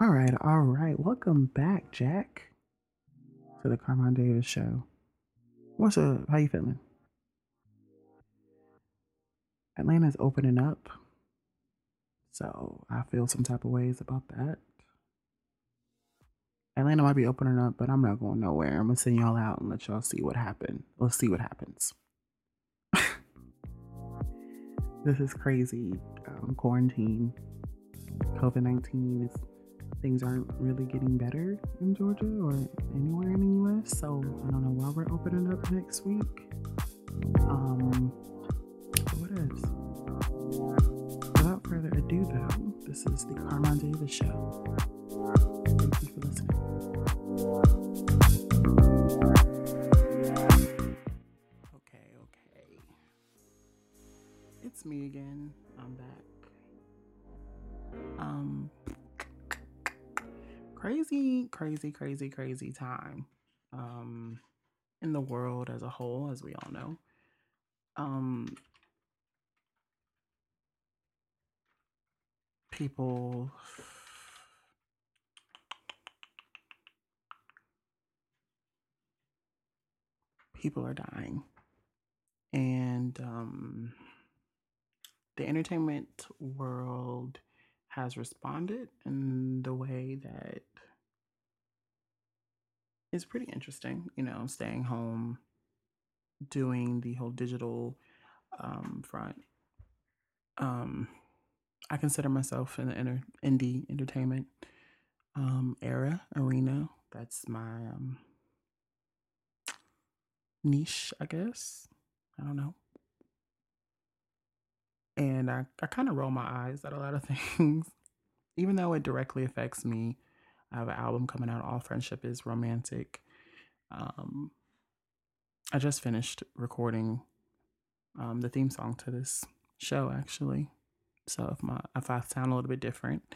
All right, all right. Welcome back, Jack, to the Carmine Davis Show. What's up? How you feeling? Atlanta's opening up, so I feel some type of ways about that. Atlanta might be opening up, but I'm not going nowhere. I'm gonna send y'all out and let y'all see what happened. Let's see what happens. this is crazy. Um, quarantine, COVID 19 is things aren't really getting better in Georgia or anywhere in the US. So I don't know why we're opening up next week. Um, what? Without further ado, though, this is the Carmine Davis Show. Thank you for listening. Okay, okay. It's me again. I'm back. Crazy, crazy, crazy, crazy time. Um, in the world as a whole, as we all know. Um, people people are dying and um, the entertainment world has responded in the way that is pretty interesting you know staying home doing the whole digital um, front um, i consider myself in the inter- indie entertainment um, era arena that's my um, niche, I guess. I don't know. And I, I kind of roll my eyes at a lot of things, even though it directly affects me. I have an album coming out, All Friendship is Romantic. Um, I just finished recording um, the theme song to this show, actually. So if my if I sound a little bit different,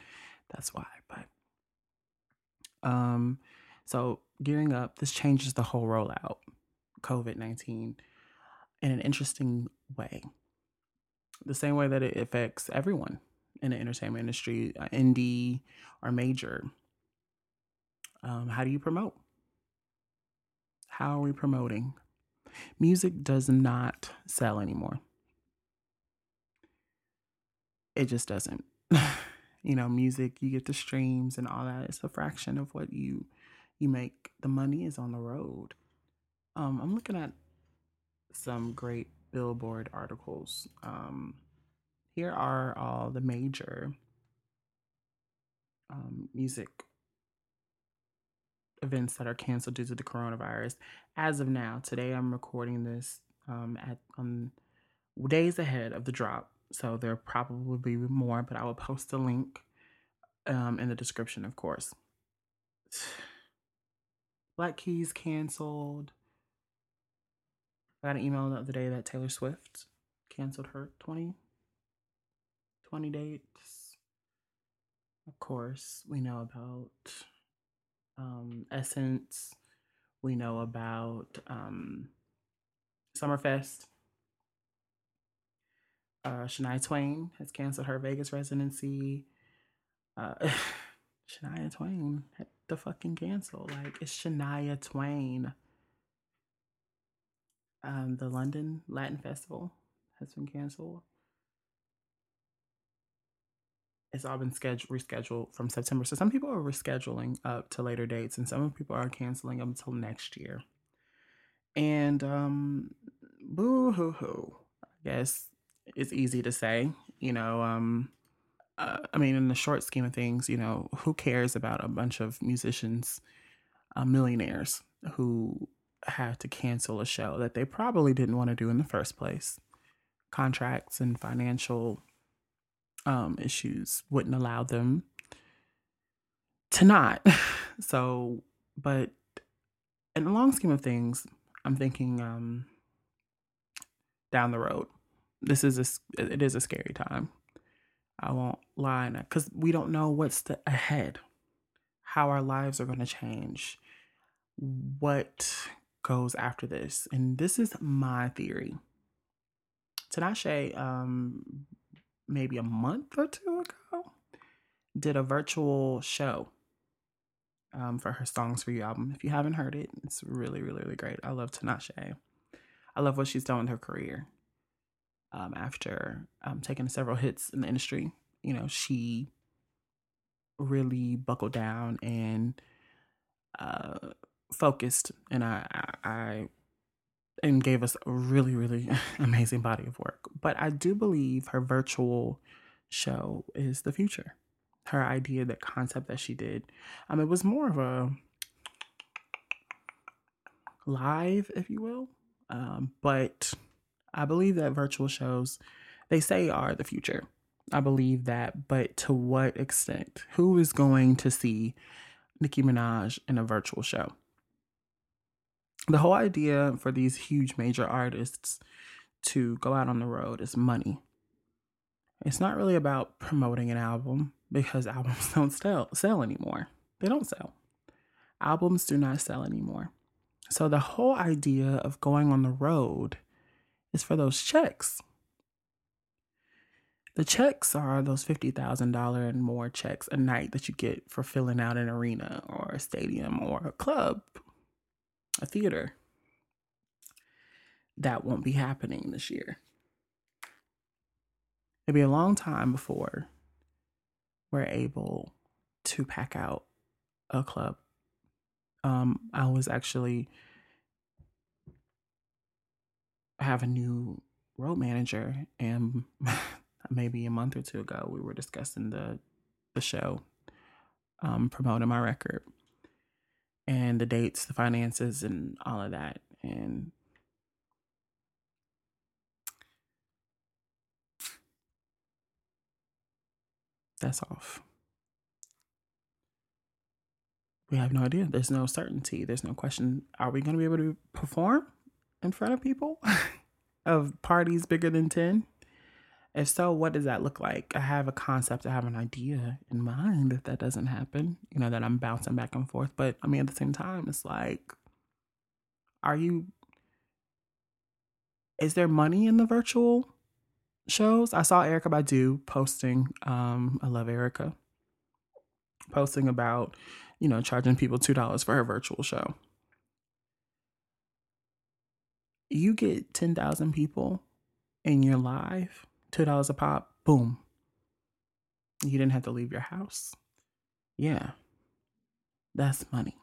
that's why. But um, so gearing up, this changes the whole rollout. COVID 19 in an interesting way. The same way that it affects everyone in the entertainment industry, uh, indie or major. Um, how do you promote? How are we promoting? Music does not sell anymore. It just doesn't. you know, music, you get the streams and all that. It's a fraction of what you you make. The money is on the road. Um, I'm looking at some great Billboard articles. Um, here are all the major um, music events that are canceled due to the coronavirus. As of now, today I'm recording this um, at on days ahead of the drop, so there probably will be more, but I will post a link um, in the description, of course. Black Keys canceled. I got an email the other day that Taylor Swift canceled her 20, 20 dates. Of course, we know about um, Essence. We know about um, Summerfest. Uh, Shania Twain has canceled her Vegas residency. Uh, Shania Twain had to fucking cancel. Like, it's Shania Twain. Um, the London Latin Festival has been canceled. It's all been scheduled rescheduled from September. So some people are rescheduling up to later dates, and some people are canceling them until next year. And um, boo hoo hoo. I guess it's easy to say, you know. Um, uh, I mean, in the short scheme of things, you know, who cares about a bunch of musicians, uh, millionaires who have to cancel a show that they probably didn't want to do in the first place. Contracts and financial um, issues wouldn't allow them to not. So, but in the long scheme of things, I'm thinking um, down the road. This is a it is a scary time. I won't lie, because we don't know what's the ahead, how our lives are going to change, what goes after this. And this is my theory. Tinashe, um, maybe a month or two ago, did a virtual show um, for her Songs for You album. If you haven't heard it, it's really, really, really great. I love Tinashe. I love what she's done with her career. Um, after um, taking several hits in the industry, you know, she really buckled down and uh, focused, and I, I, I and gave us a really, really amazing body of work. But I do believe her virtual show is the future. Her idea, the concept that she did, um, it was more of a live, if you will. Um, but I believe that virtual shows, they say, are the future. I believe that, but to what extent? Who is going to see Nicki Minaj in a virtual show? The whole idea for these huge major artists to go out on the road is money. It's not really about promoting an album because albums don't sell, sell anymore. They don't sell. Albums do not sell anymore. So the whole idea of going on the road is for those checks. The checks are those $50,000 and more checks a night that you get for filling out an arena or a stadium or a club, a theater. That won't be happening this year. It'll be a long time before we're able to pack out a club. Um, I was actually I have a new road manager and maybe a month or two ago we were discussing the the show um, promoting my record and the dates the finances and all of that. And that's off. We have no idea. There's no certainty. There's no question. Are we going to be able to perform in front of people of parties bigger than 10 if so, what does that look like? I have a concept, I have an idea in mind if that doesn't happen, you know, that I'm bouncing back and forth. But I mean, at the same time, it's like, are you, is there money in the virtual shows? I saw Erykah Badu posting, um, I love Erykah, posting about, you know, charging people $2 for her virtual show. You get 10,000 people in your live two dollars a pop, boom. You didn't have to leave your house. Yeah, that's money.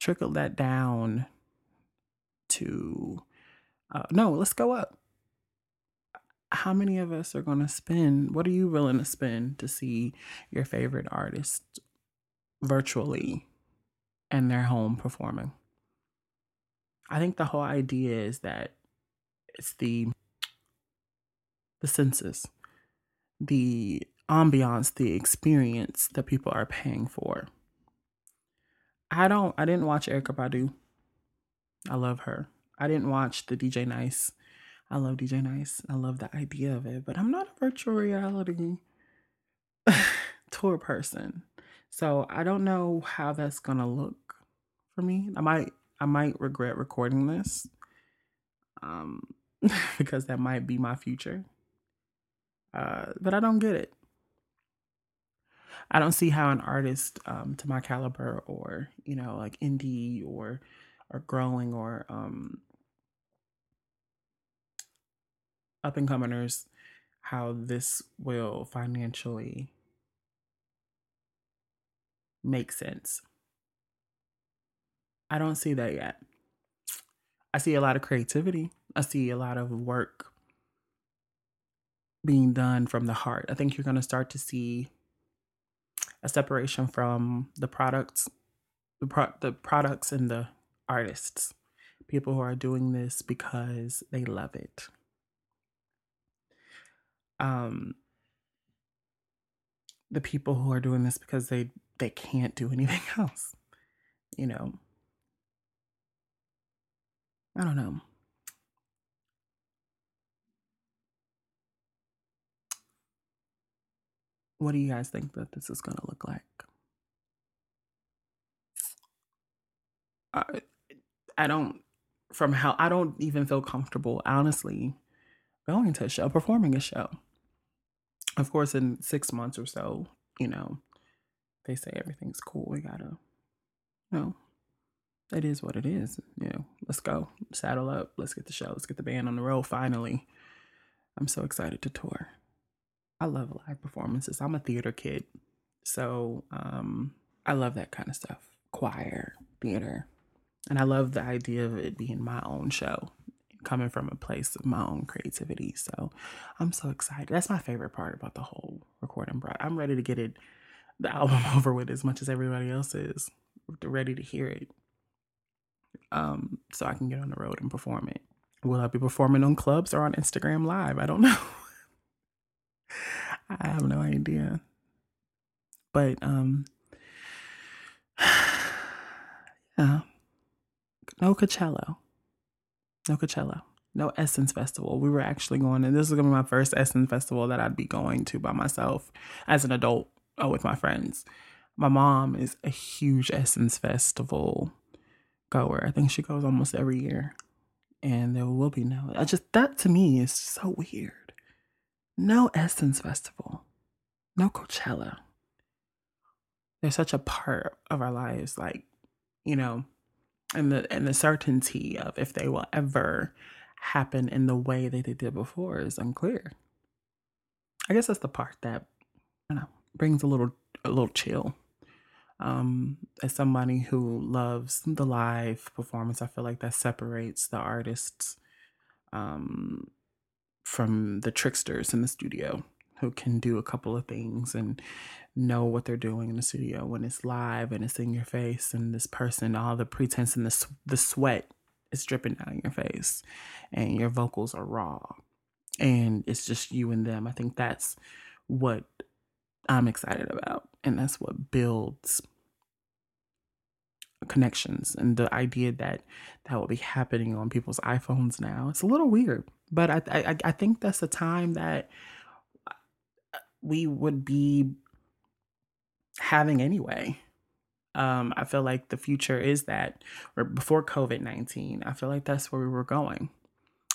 Trickle that down to, uh, no, let's go up. How many of us are going to spend? What are you willing to spend to see your favorite artist virtually and their home performing? I think the whole idea is that it's the the senses, the ambiance, the experience that people are paying for. I don't I didn't watch Erykah Badu. I love her. I didn't watch the DJ Nice. I love DJ Nice. I love the idea of it, but I'm not a virtual reality tour person. So I don't know how that's gonna look for me. I might I might regret recording this. Um because that might be my future. Uh, but I don't get it. I don't see how an artist um, to my caliber, or you know, like indie, or or growing, or um, up and comers, how this will financially make sense. I don't see that yet. I see a lot of creativity. I see a lot of work being done from the heart. I think you're going to start to see a separation from the products, the pro- the products and the artists. People who are doing this because they love it. Um, the people who are doing this because they they can't do anything else. You know. I don't know. What do you guys think that this is going to look like? I, I don't, from how, I don't even feel comfortable, honestly, going to a show, performing a show. of course, in six months or so, you know, they say everything's cool. We gotta, you know, it is what it is. You know, let's go, saddle up, let's get the show, let's get the band on the road finally. I'm so excited to tour. I love live performances. I'm a theater kid, so um, I love that kind of stuff choir, theater. And I love the idea of it being my own show, coming from a place of my own creativity. So I'm so excited. That's my favorite part about the whole recording Brought. I'm ready to get it, the album over with as much as everybody else is, ready to hear it. Um, so I can get on the road and perform it. Will I be performing on clubs or on Instagram Live? I don't know. I have no idea. But um yeah. No Coachella. No Coachella. No Essence Festival. We were actually going, and this is gonna be my first Essence Festival that I'd be going to by myself as an adult or with my friends. My mom is a huge Essence Festival goer. I think she goes almost every year. And there will be no I just that to me is so weird. No Essence Festival. No Coachella. They're such a part of our lives, like, you know, and the and the certainty of if they will ever happen in the way that they did before is unclear. I guess that's the part that you know brings a little a little chill. Um, as somebody who loves the live performance, I feel like that separates the artists um, from the tricksters in the studio who can do a couple of things and know what they're doing in the studio when it's live and it's in your face and this person all the pretense and the the sweat is dripping down your face and your vocals are raw and it's just you and them. I think that's what I'm excited about and that's what builds connections and the idea that that will be happening on people's iPhones now. It's a little weird, but I I, I think that's a time that we would be having anyway. Um, I feel like the future is that, or before COVID 19, I feel like that's where we were going.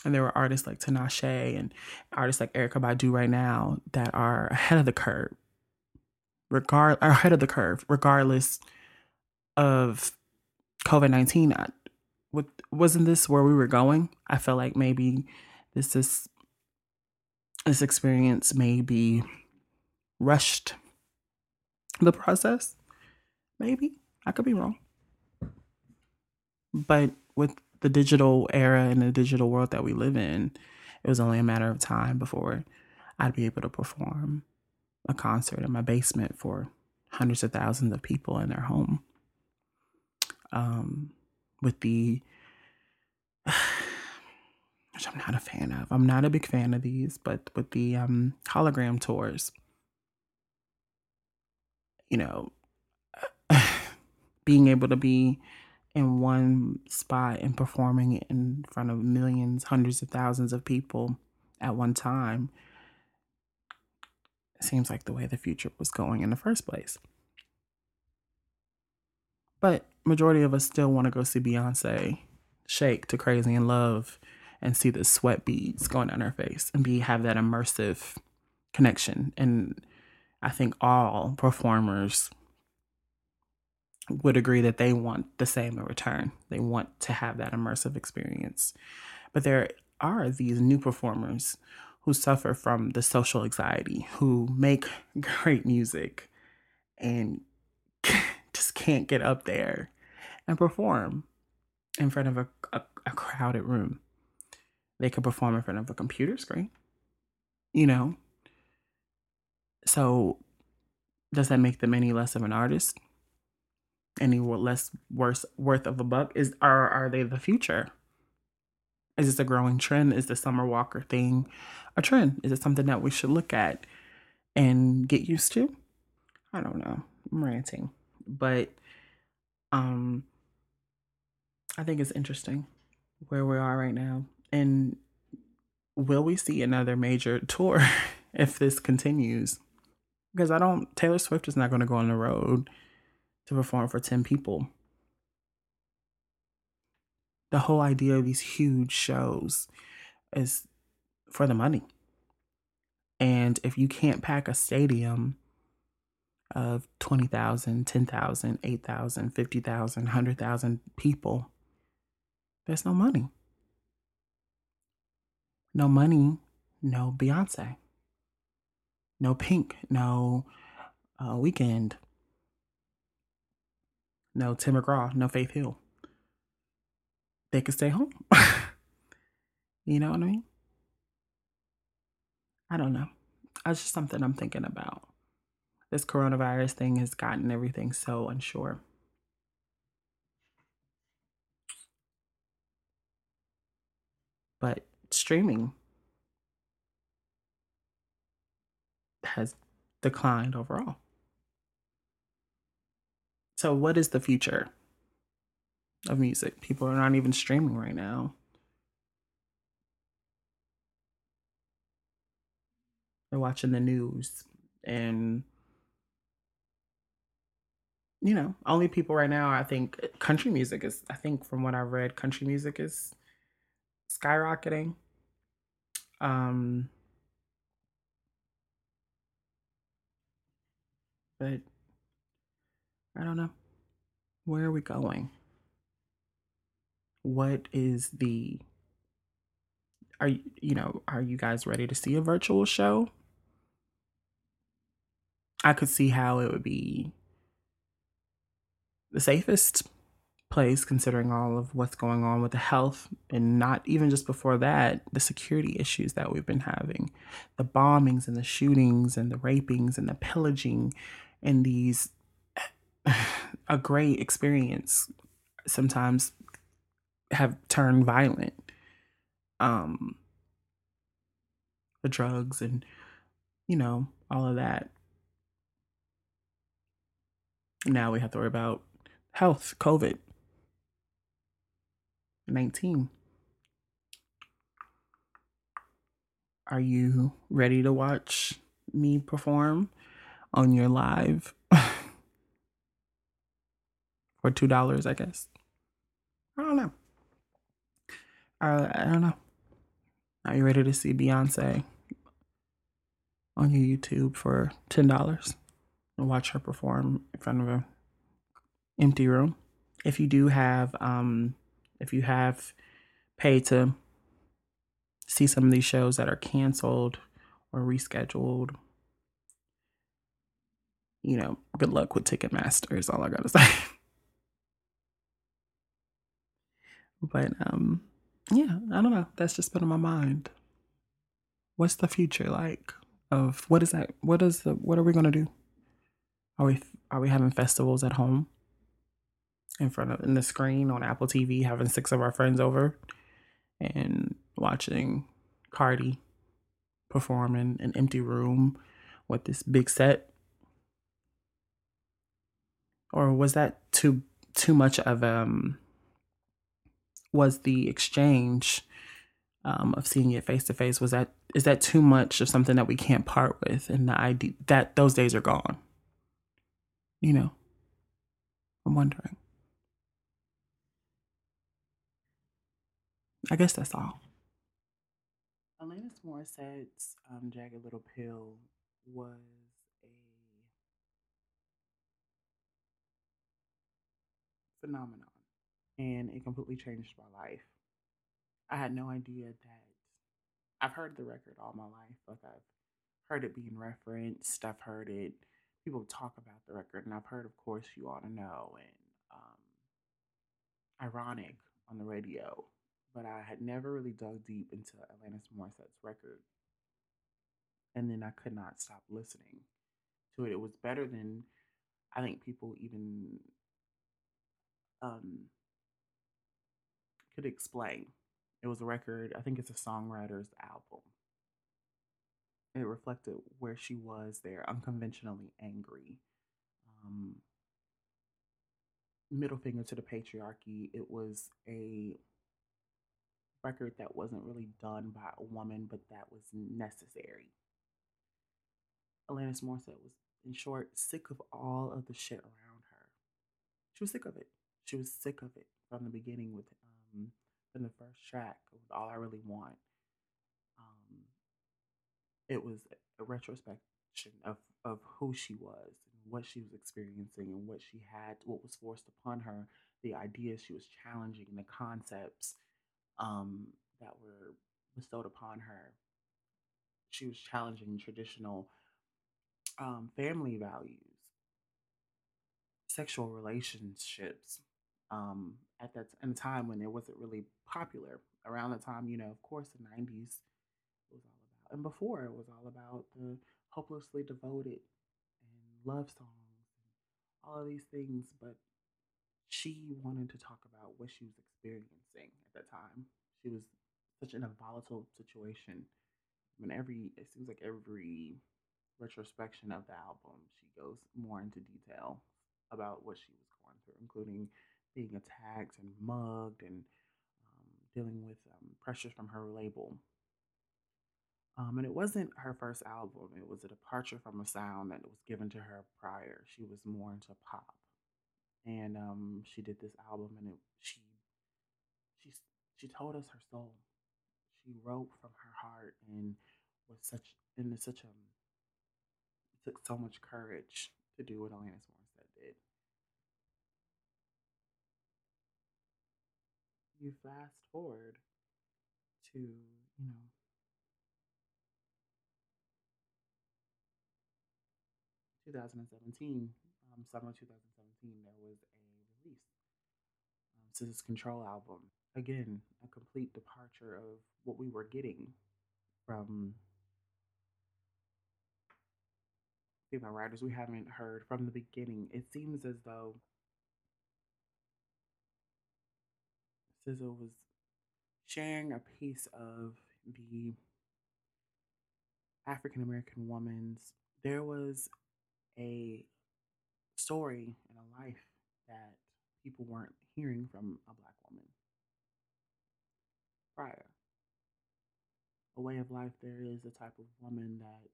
And there were artists like Tinashe and artists like Erykah Badu right now that are ahead of the curve, regard ahead of the curve, regardless of COVID 19. Wasn't this where we were going? I felt like maybe this is this experience may be rushed the process. Maybe. I could be wrong. But with the digital era and the digital world that we live in, it was only a matter of time before I'd be able to perform a concert in my basement for hundreds of thousands of people in their home. Um, with the, which I'm not a fan of. I'm not a big fan of these, but with the um, hologram tours, you know, being able to be in one spot and performing in front of millions, hundreds of thousands of people at one time it seems like the way the future was going in the first place. But majority of us still want to go see Beyonce shake to Crazy in Love and see the sweat beads going down her face and be have that immersive connection and I think all performers would agree that they want the same in return. They want to have that immersive experience. But there are these new performers who suffer from the social anxiety, who make great music and just can't get up there and perform in front of a, a, a crowded room. They could perform in front of a computer screen, you know, so, does that make them any less of an artist? Any less worse worth of a buck? Is are are they the future? Is this a growing trend? Is the Summer Walker thing a trend? Is it something that we should look at and get used to? I don't know. I'm ranting, but um, I think it's interesting where we are right now, and will we see another major tour if this continues? Because I don't, Taylor Swift is not going to go on the road to perform for 10 people. The whole idea of these huge shows is for the money. And if you can't pack a stadium of 20,000, 10,000, 8,000, 50,000, 100,000 people, there's no money. No money, no Beyonce. No Pink, no uh, Weeknd, no Tim McGraw, no Faith Hill. They could stay home. you know what I mean? I don't know. That's just something I'm thinking about. This coronavirus thing has gotten everything so unsure. But streaming has declined overall. So, what is the future of music? People are not even streaming right now. They're watching the news and you know, only people right now, I think country music is, I think from what I've read, country music is skyrocketing. Um, but I don't know. Where are we going? What is the are you you know, are you guys ready to see a virtual show? I could see how it would be the safest place considering all of what's going on with the health and not even just before that the security issues that we've been having. The bombings and the shootings and the rapings and the pillaging and these a great experience sometimes have turned violent. Um the drugs and you know all of that. Now we have to worry about health covid 19 are you ready to watch me perform on your live for two dollars, I guess. I don't know. I I don't know. Are you ready to see Beyonce on your YouTube for ten dollars and watch her perform in front of a empty room? If you do have um if you have paid to see some of these shows that are canceled or rescheduled you know, good luck with Ticketmaster is all I gotta say. but um, yeah, I don't know. That's just been on my mind. What's the future like? Of what is that? What is the? What are we gonna do? Are we are we having festivals at home? In front of in the screen on Apple TV, having six of our friends over, and watching Cardi perform in an empty room with this big set. Or was that too too much of um was the exchange um, of seeing it face to face was that is that too much of something that we can't part with and the idea that those days are gone? You know? I'm wondering i guess that's all alanis morissette's um, jagged little pill was a phenomenon and it completely changed my life. I had no idea that I've heard the record all my life. Like I've heard it being referenced, I've heard it people talk about the record, and I've heard, of course, you ought to know and um, ironic on the radio, but I had never really dug deep into Alanis Morissette's record, and then I could not stop listening to it. It was better than I think people even um, could explain. It was a record, I think it's a songwriter's album. It reflected where she was there, unconventionally angry. Um, middle finger to the patriarchy. It was a record that wasn't really done by a woman, but that was necessary. Alanis Morissette was, in short, sick of all of the shit around her. She was sick of it she was sick of it from the beginning with um from the first track with all I really want. Um it was a retrospection of of who she was and what she was experiencing and what she had, what was forced upon her, the ideas she was challenging, and the concepts um, that were bestowed upon her. She was challenging traditional um, family values, sexual relationships. Um, at that a time when it wasn't really popular, around the time you know, of course, the '90s it was all about, and before it was all about the hopelessly devoted and love songs and all of these things. But she wanted to talk about what she was experiencing at that time. She was such in a volatile situation. Mean, every it seems like every retrospection of the album, she goes more into detail about what she was going through, including being attacked and mugged and um, dealing with um, pressures from her label. Um, and it wasn't her first album. It was a departure from a sound that was given to her prior. She was more into pop, and um, she did this album, and it, she she told us her soul. She wrote from her heart, and was such and it's such a it took so much courage to do what Alanis Morissette did. You fast forward to you know 2017, um, summer 2017, there was a release, um, Control album. Again, a complete departure of what we were getting from female writers we haven't heard from the beginning. It seems as though SZA was sharing a piece of the African American woman's. There was a story and a life that people weren't hearing from a black prior. A way of life, there is a type of woman that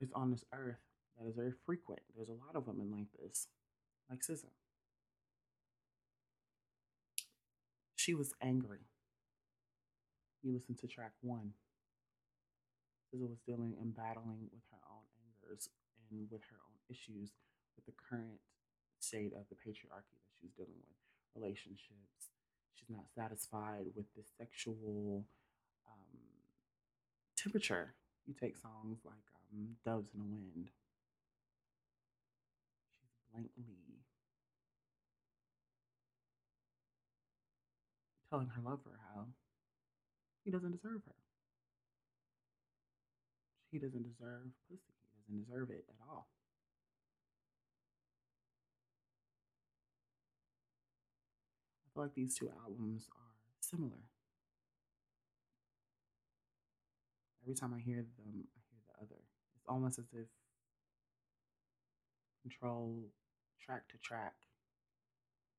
is on this earth that is very frequent. There's a lot of women like this, like SZA. She was angry. You listen to track one. SZA was dealing and battling with her own angers and with her own issues with the current state of the patriarchy that she was dealing with, relationships. She's not satisfied with the sexual um, temperature. You take songs like um, Doves in the Wind. She's blankly telling her lover how he doesn't deserve her. He doesn't deserve pussy. He doesn't deserve it at all. I feel like these two albums are similar. Every time I hear them, I hear the other. It's almost as if Control track to track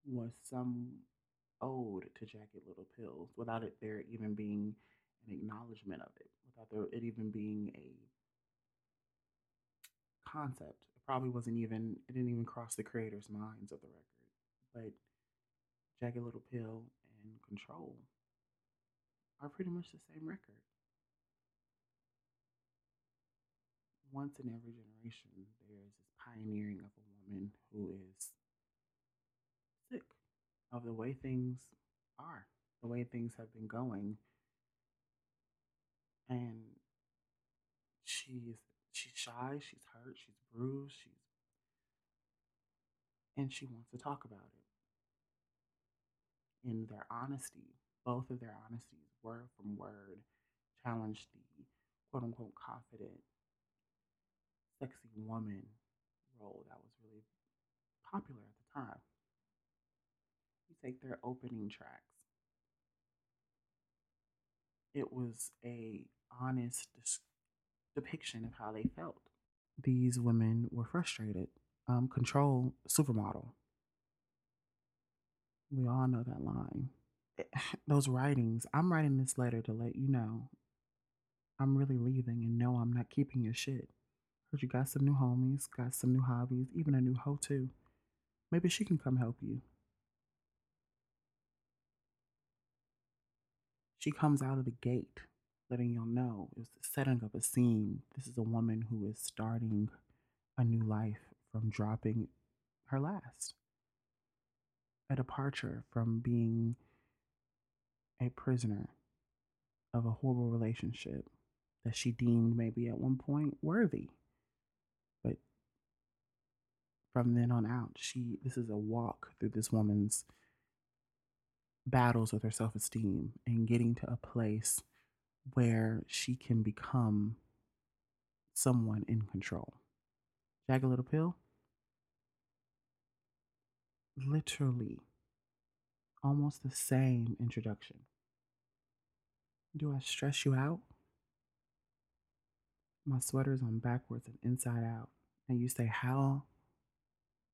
was some ode to Jagged Little Pills without it there even being an acknowledgement of it, without there, it even being a concept. It probably wasn't even, it didn't even cross the creators' minds of the record. But Jagged Little Pill and Control are pretty much the same record. Once in every generation, there is this pioneering of a woman who is sick of the way things are, the way things have been going. And she's she's shy, she's hurt, she's bruised, she's and she wants to talk about it. In their honesty, both of their honesties, word from word, challenged the quote unquote confident, sexy woman role that was really popular at the time take their opening tracks. It was a honest depiction of how they felt. These women were frustrated. Um, control supermodel. We all know that line. Eh, those writings. I'm writing this letter to let you know I'm really leaving and no, I'm not keeping your shit. Heard you got some new homies, got some new hobbies, even a new hoe too. Maybe she can come help you. She comes out of the gate letting y'all know it was setting up a scene. This is a woman who is starting a new life from dropping her last, a departure from being a prisoner of a horrible relationship that she deemed maybe at one point worthy. But from then on out, she this is a walk through this woman's battles with her self-esteem and getting to a place where she can become someone in control. Jagged Little Pill? Literally almost the same introduction. Do I stress you out? My sweater's on backwards and inside out. And you say, How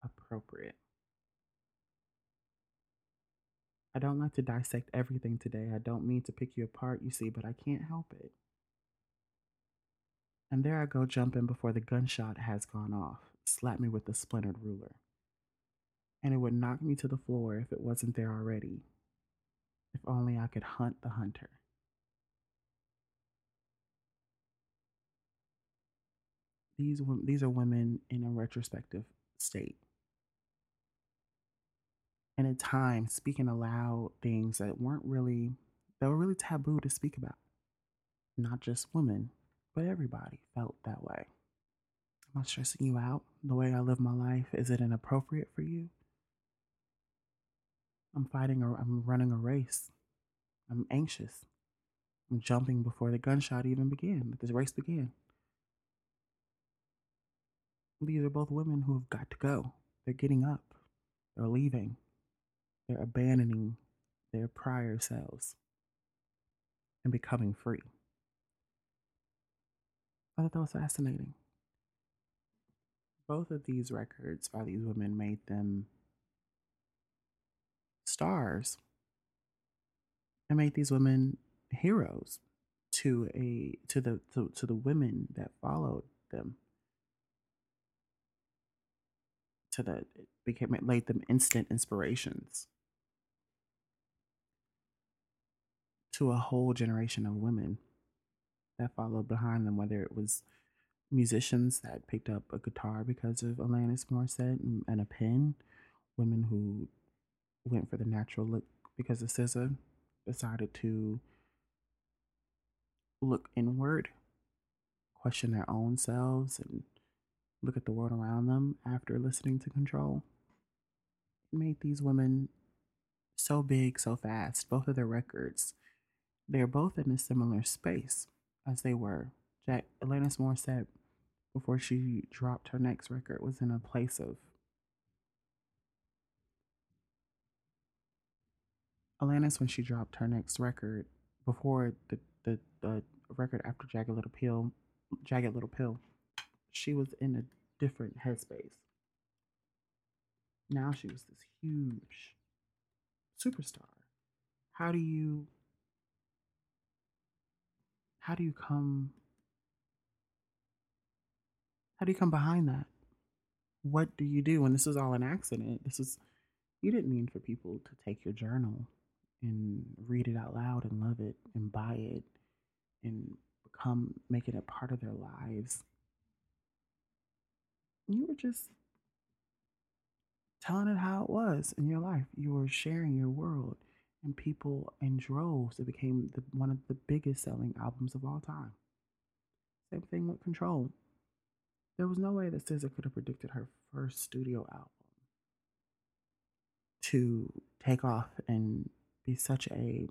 appropriate. I don't like to dissect everything today. I don't mean to pick you apart, you see, but I can't help it. And there I go jumping before the gunshot has gone off, slap me with the splintered ruler. And it would knock me to the floor if it wasn't there already. If only I could hunt the hunter. These, these are women in a retrospective state and at times speaking aloud things that weren't really that were really taboo to speak about. Not just women, but everybody felt that way. Am I stressing you out? The way I live my life, is it inappropriate for you? I'm fighting or I'm running a race. I'm anxious. I'm jumping before the gunshot even began, this race began. These are both women who have got to go. They're getting up. They're leaving. They're abandoning their prior selves and becoming free. I thought that was fascinating. Both of these records by these women made them stars and made these women heroes to a to the to, to the women that followed them. To the it became it made them instant inspirations. To a whole generation of women that followed behind them, whether it was musicians that picked up a guitar because of Alanis Morissette and, and a pen, women who went for the natural look because the SZA, decided to look inward, question their own selves, and look at the world around them after listening to Control. It made these women so big so fast. Both of their records they're both in a similar space as they were. Jack Alanis Morissette, before she dropped her next record, was in a place of Alanis when she dropped her next record before the the, the record after Jagged Little Pill, Jagged Little Pill, she was in a different headspace. Now she was this huge superstar. How do you how do you come how do you come behind that what do you do when this was all an accident this is you didn't mean for people to take your journal and read it out loud and love it and buy it and become making it part of their lives you were just telling it how it was in your life you were sharing your world and people in droves. It became the, one of the biggest selling albums of all time. Same thing with Control. There was no way that SZA could have predicted her first studio album to take off and be such a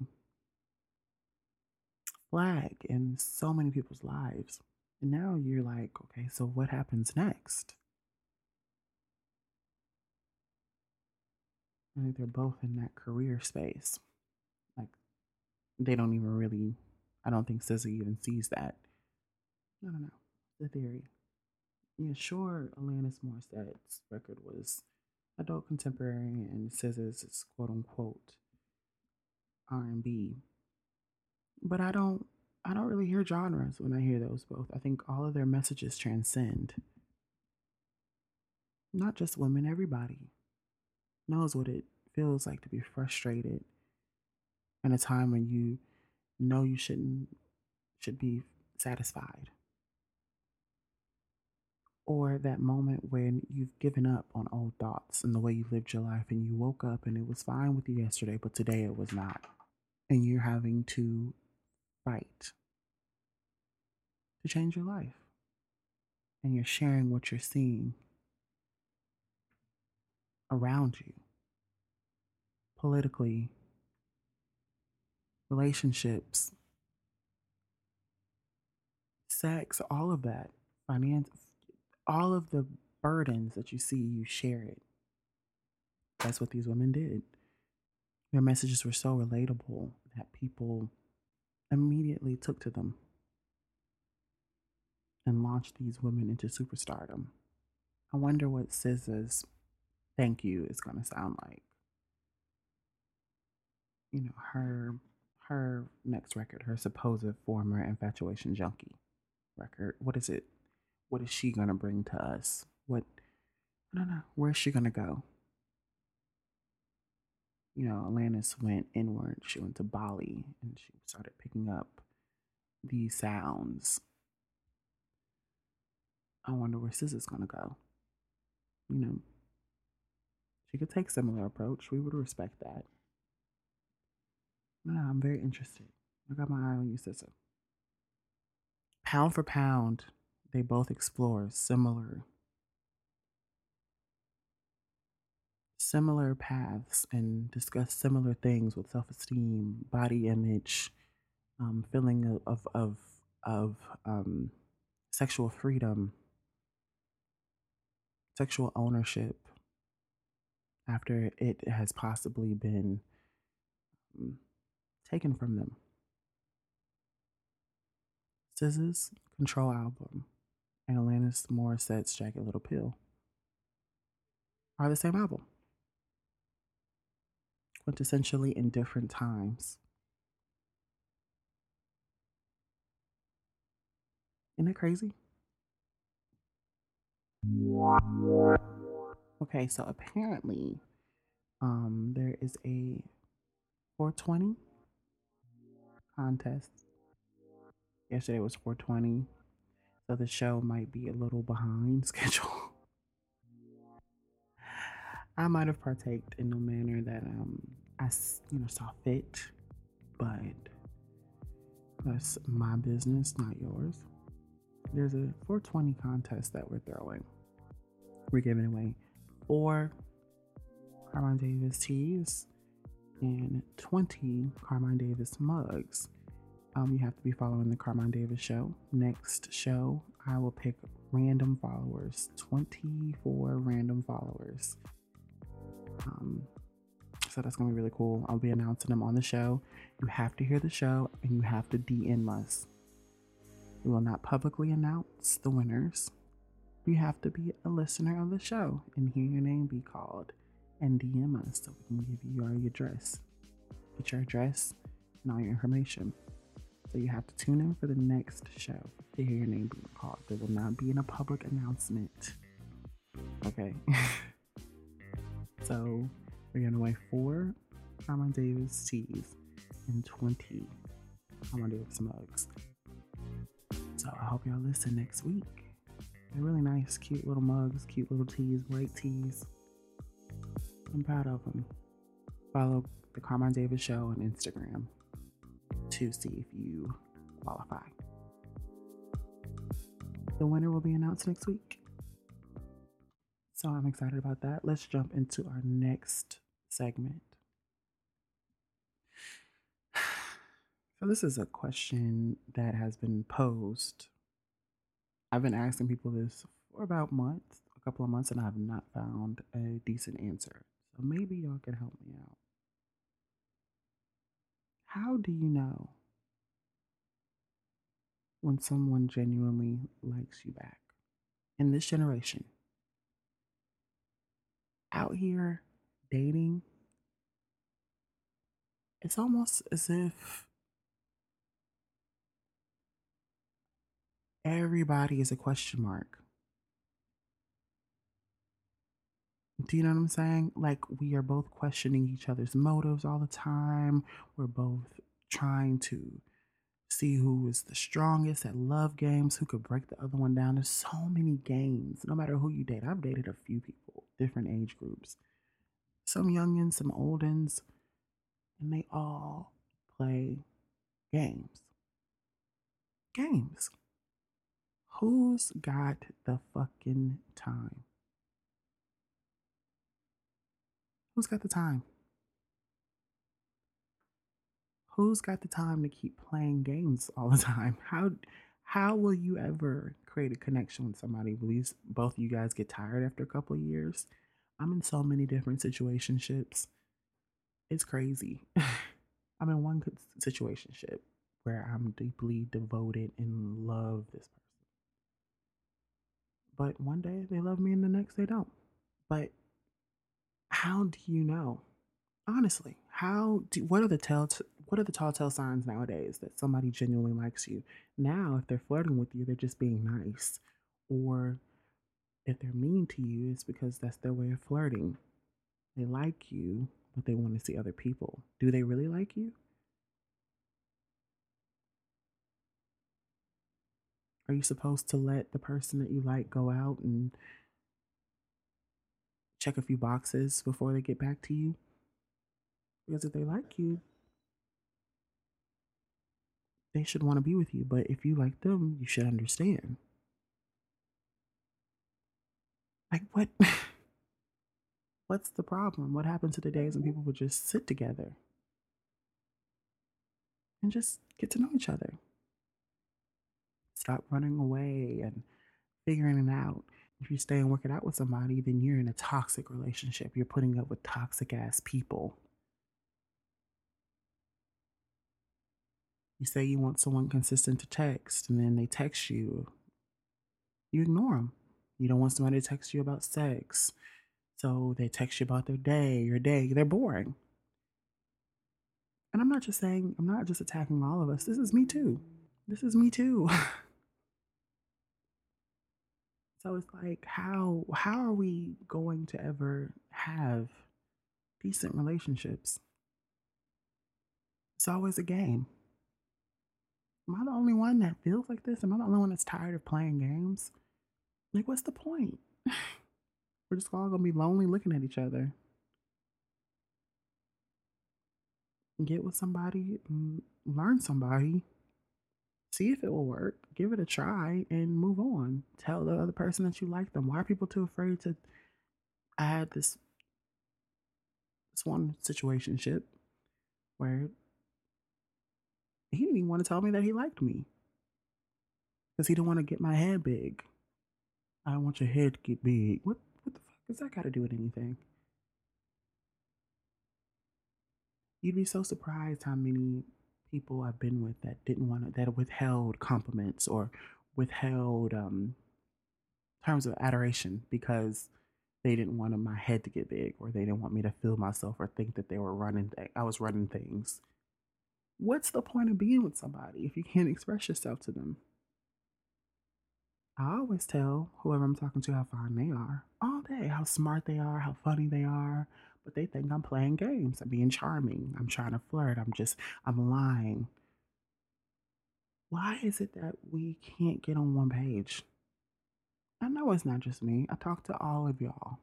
flag in so many people's lives. And now you're like, okay, so what happens next? I think they're both in that career space. Like, they don't even really, I don't think SZA even sees that. I don't know. The theory. Yeah, sure, Alanis Morissette's record was adult contemporary and SZA's is quote unquote R&B. But I don't I don't really hear genres when I hear those both. I think all of their messages transcend. Not just women, everybody knows what it feels like to be frustrated in a time when you know you shouldn't should be satisfied. Or that moment when you've given up on old thoughts and the way you lived your life and you woke up and it was fine with you yesterday, but today it was not. And you're having to fight to change your life. And you're sharing what you're seeing around you politically, relationships, sex, all of that, finance, all of the burdens that you see, you share it. That's what these women did. Their messages were so relatable that people immediately took to them and launched these women into superstardom. I wonder what SZA's thank you is going to sound like. You know, her her next record, her supposed former infatuation junkie record. What is it? What is she going to bring to us? What I don't know. Where's she going to go? You know, Alanis went inward. She went to Bali and she started picking up these sounds I wonder where SZA's gonna go. You know, she could take similar approach. We would respect that. Yeah, I'm very interested. I got my eye on you, SZA. Pound for pound, they both explore similar similar paths and discuss similar things with self-esteem, body image, um, feeling of of of um, sexual freedom, sexual ownership after it has possibly been um, taken from them. SZA's Control album and Alanis Morissette's Jagged Little Pill are the same album, quintessentially in different times. Isn't that crazy? Okay, so apparently, um, there is a 420 contest. Yesterday was 420, so the show might be a little behind schedule. I might have partaked in the manner that um I you know saw fit, but that's my business, not yours there's a 420 contest that we're throwing. We're giving away four Carmine Davis tees and 20 Carmine Davis mugs. Um, you have to be following the Carmine Davis show. Next show, I will pick random followers 24 random followers. Um, so that's gonna be really cool. I'll be announcing them on the show. You have to hear the show and you have to DM us we will not publicly announce the winners. You have to be a listener of the show and hear your name be called and DM us so we can give you your address. Get your address and all your information. So you have to tune in for the next show to hear your name being called. There will not be in a public announcement. Okay. so we're giving away four Carmine Davis tees and 20 Carmine Davis mugs. So I hope y'all listen next week. They're really nice, cute little mugs, cute little teas, white teas. I'm proud of them. Follow the Carmine Davis Show on Instagram to see if you qualify. The winner will be announced next week. So I'm excited about that. Let's jump into our next segment. So, this is a question that has been posed. I've been asking people this for about months, a couple of months, and I have not found a decent answer. So, maybe y'all can help me out. How do you know when someone genuinely likes you back? In this generation, out here dating, it's almost as if everybody is a question mark. Do you know what I'm saying? Like, we are both questioning each other's motives all the time. We're both trying to see who is the strongest at love games, who could break the other one down. There's so many games, no matter who you date. I've dated a few people, different age groups, some youngins, some oldins, and they all play games. Games. Who's got the fucking time? Who's got the time? Who's got the time to keep playing games all the time? How how will you ever create a connection with somebody? You, both of you guys get tired after a couple years? I'm in so many different situationships. It's crazy. I'm in one situationship where I'm deeply devoted and love this person. But one day they love me and the next they don't. But how do you know? Honestly, how do what are the tell what are the tall tell signs nowadays that somebody genuinely likes you? Now, if they're flirting with you, they're just being nice. Or if they're mean to you, it's because that's their way of flirting. They like you, but they want to see other people. Do they really like you? Are you supposed to let the person that you like go out and check a few boxes before they get back to you? Because if they like you, they should want to be with you. But if you like them, you should understand. Like, what? What's the problem? What happened to the days when people would just sit together and just get to know each other? Stop running away and figuring it out. If you stay and work it out with somebody, then you're in a toxic relationship. You're putting up with toxic ass people. You say you want someone consistent to text, and then they text you. You ignore them. You don't want somebody to text you about sex. So they text you about their day, your day. They're boring. And I'm not just saying, I'm not just attacking all of us. This is me too. This is me too. so it's like how how are we going to ever have decent relationships? It's always a game. Am I the only one that feels like this? Am I the only one that's tired of playing games? Like, what's the point? We're just all gonna be lonely looking at each other. Get with somebody, mm, learn somebody, see if it will work, give it a try, and move on. Tell the other person that you like them. Why are people too afraid to add this this one situationship where he didn't even want to tell me that he liked me because he didn't want to get my head big. I want your head to get big. What what the fuck does that got to do with anything? You'd be so surprised how many people I've been with that didn't want to that withheld compliments or withheld um terms of adoration because they didn't want my head to get big or they didn't want me to feel myself or think that they were running th- I was running things what's the point of being with somebody if you can't express yourself to them? I always tell whoever I'm talking to how fine they are all day, how smart they are, how funny they are, but they think I'm playing games. I'm being charming. I'm trying to flirt. I'm just, I'm lying. Why is it that we can't get on one page? I know it's not just me. I talk to all of y'all.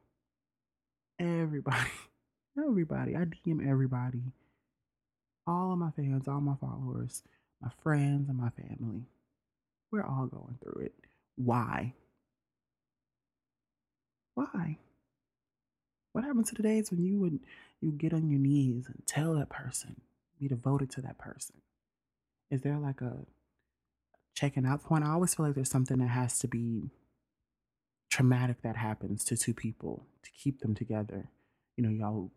Everybody. Everybody. I DM everybody all of my fans, all my followers, my friends, and my family. We're all going through it. Why? Why? What happened to the days when you would you get on your knees and tell that person, be devoted to that person? Is there like a checking out point? I always feel like there's something that has to be traumatic that happens to two people to keep them together. You know, y'all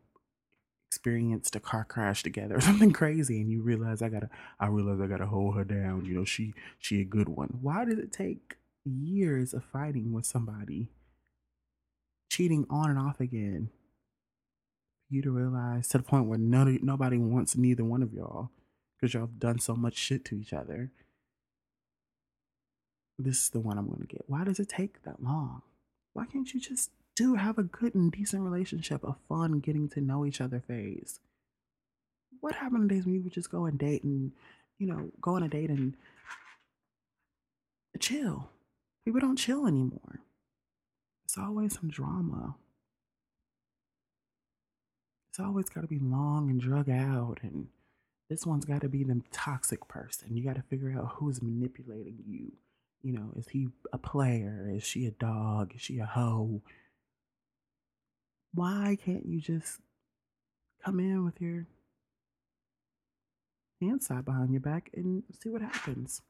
experienced a car crash together or something crazy and you realize I gotta I realize I gotta hold her down. You know, she she a good one. Why does it take years of fighting with somebody, cheating on and off again, for you to realize to the point where none nobody wants neither one of y'all because y'all have done so much shit to each other. This is the one I'm gonna get. Why does it take that long? Why can't you just do have a good and decent relationship, a fun getting to know each other phase. What happened to days when you would just go and date and you know, go on a date and chill. People don't chill anymore. It's always some drama. It's always got to be long and drug out. And this one's got to be the toxic person. You got to figure out who's manipulating you. You know, is he a player? Is she a dog? Is she a hoe? Why can't you just come in with your hands side behind your back and see what happens?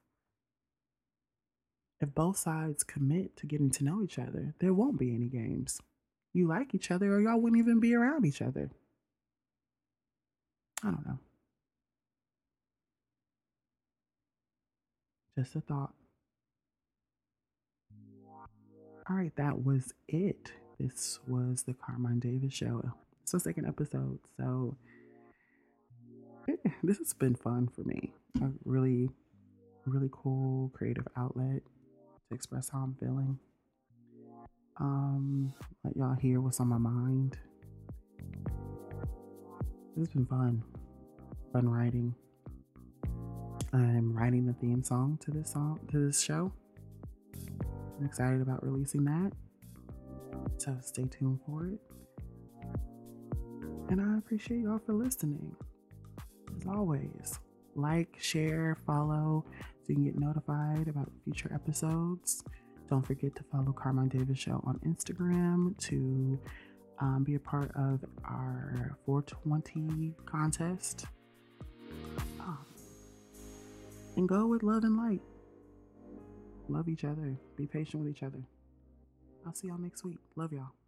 If both sides commit to getting to know each other, there won't be any games. You like each other, or y'all wouldn't even be around each other. I don't know. Just a thought. All right, that was it. This was the Carmine Davis show. It's the second episode, so this has been fun for me. A really, really cool creative outlet to express how I'm feeling. Um, let y'all hear what's on my mind. It's been fun. Fun writing. I'm writing the theme song to this song to this show. I'm excited about releasing that. So stay tuned for it. And I appreciate y'all for listening. As always, like, share, follow so you can get notified about future episodes. Don't forget to follow Carmine Davis Show on Instagram to um, be a part of our 420 contest. Oh. And go with love and light. Love each other. Be patient with each other. I'll see y'all next week. Love y'all.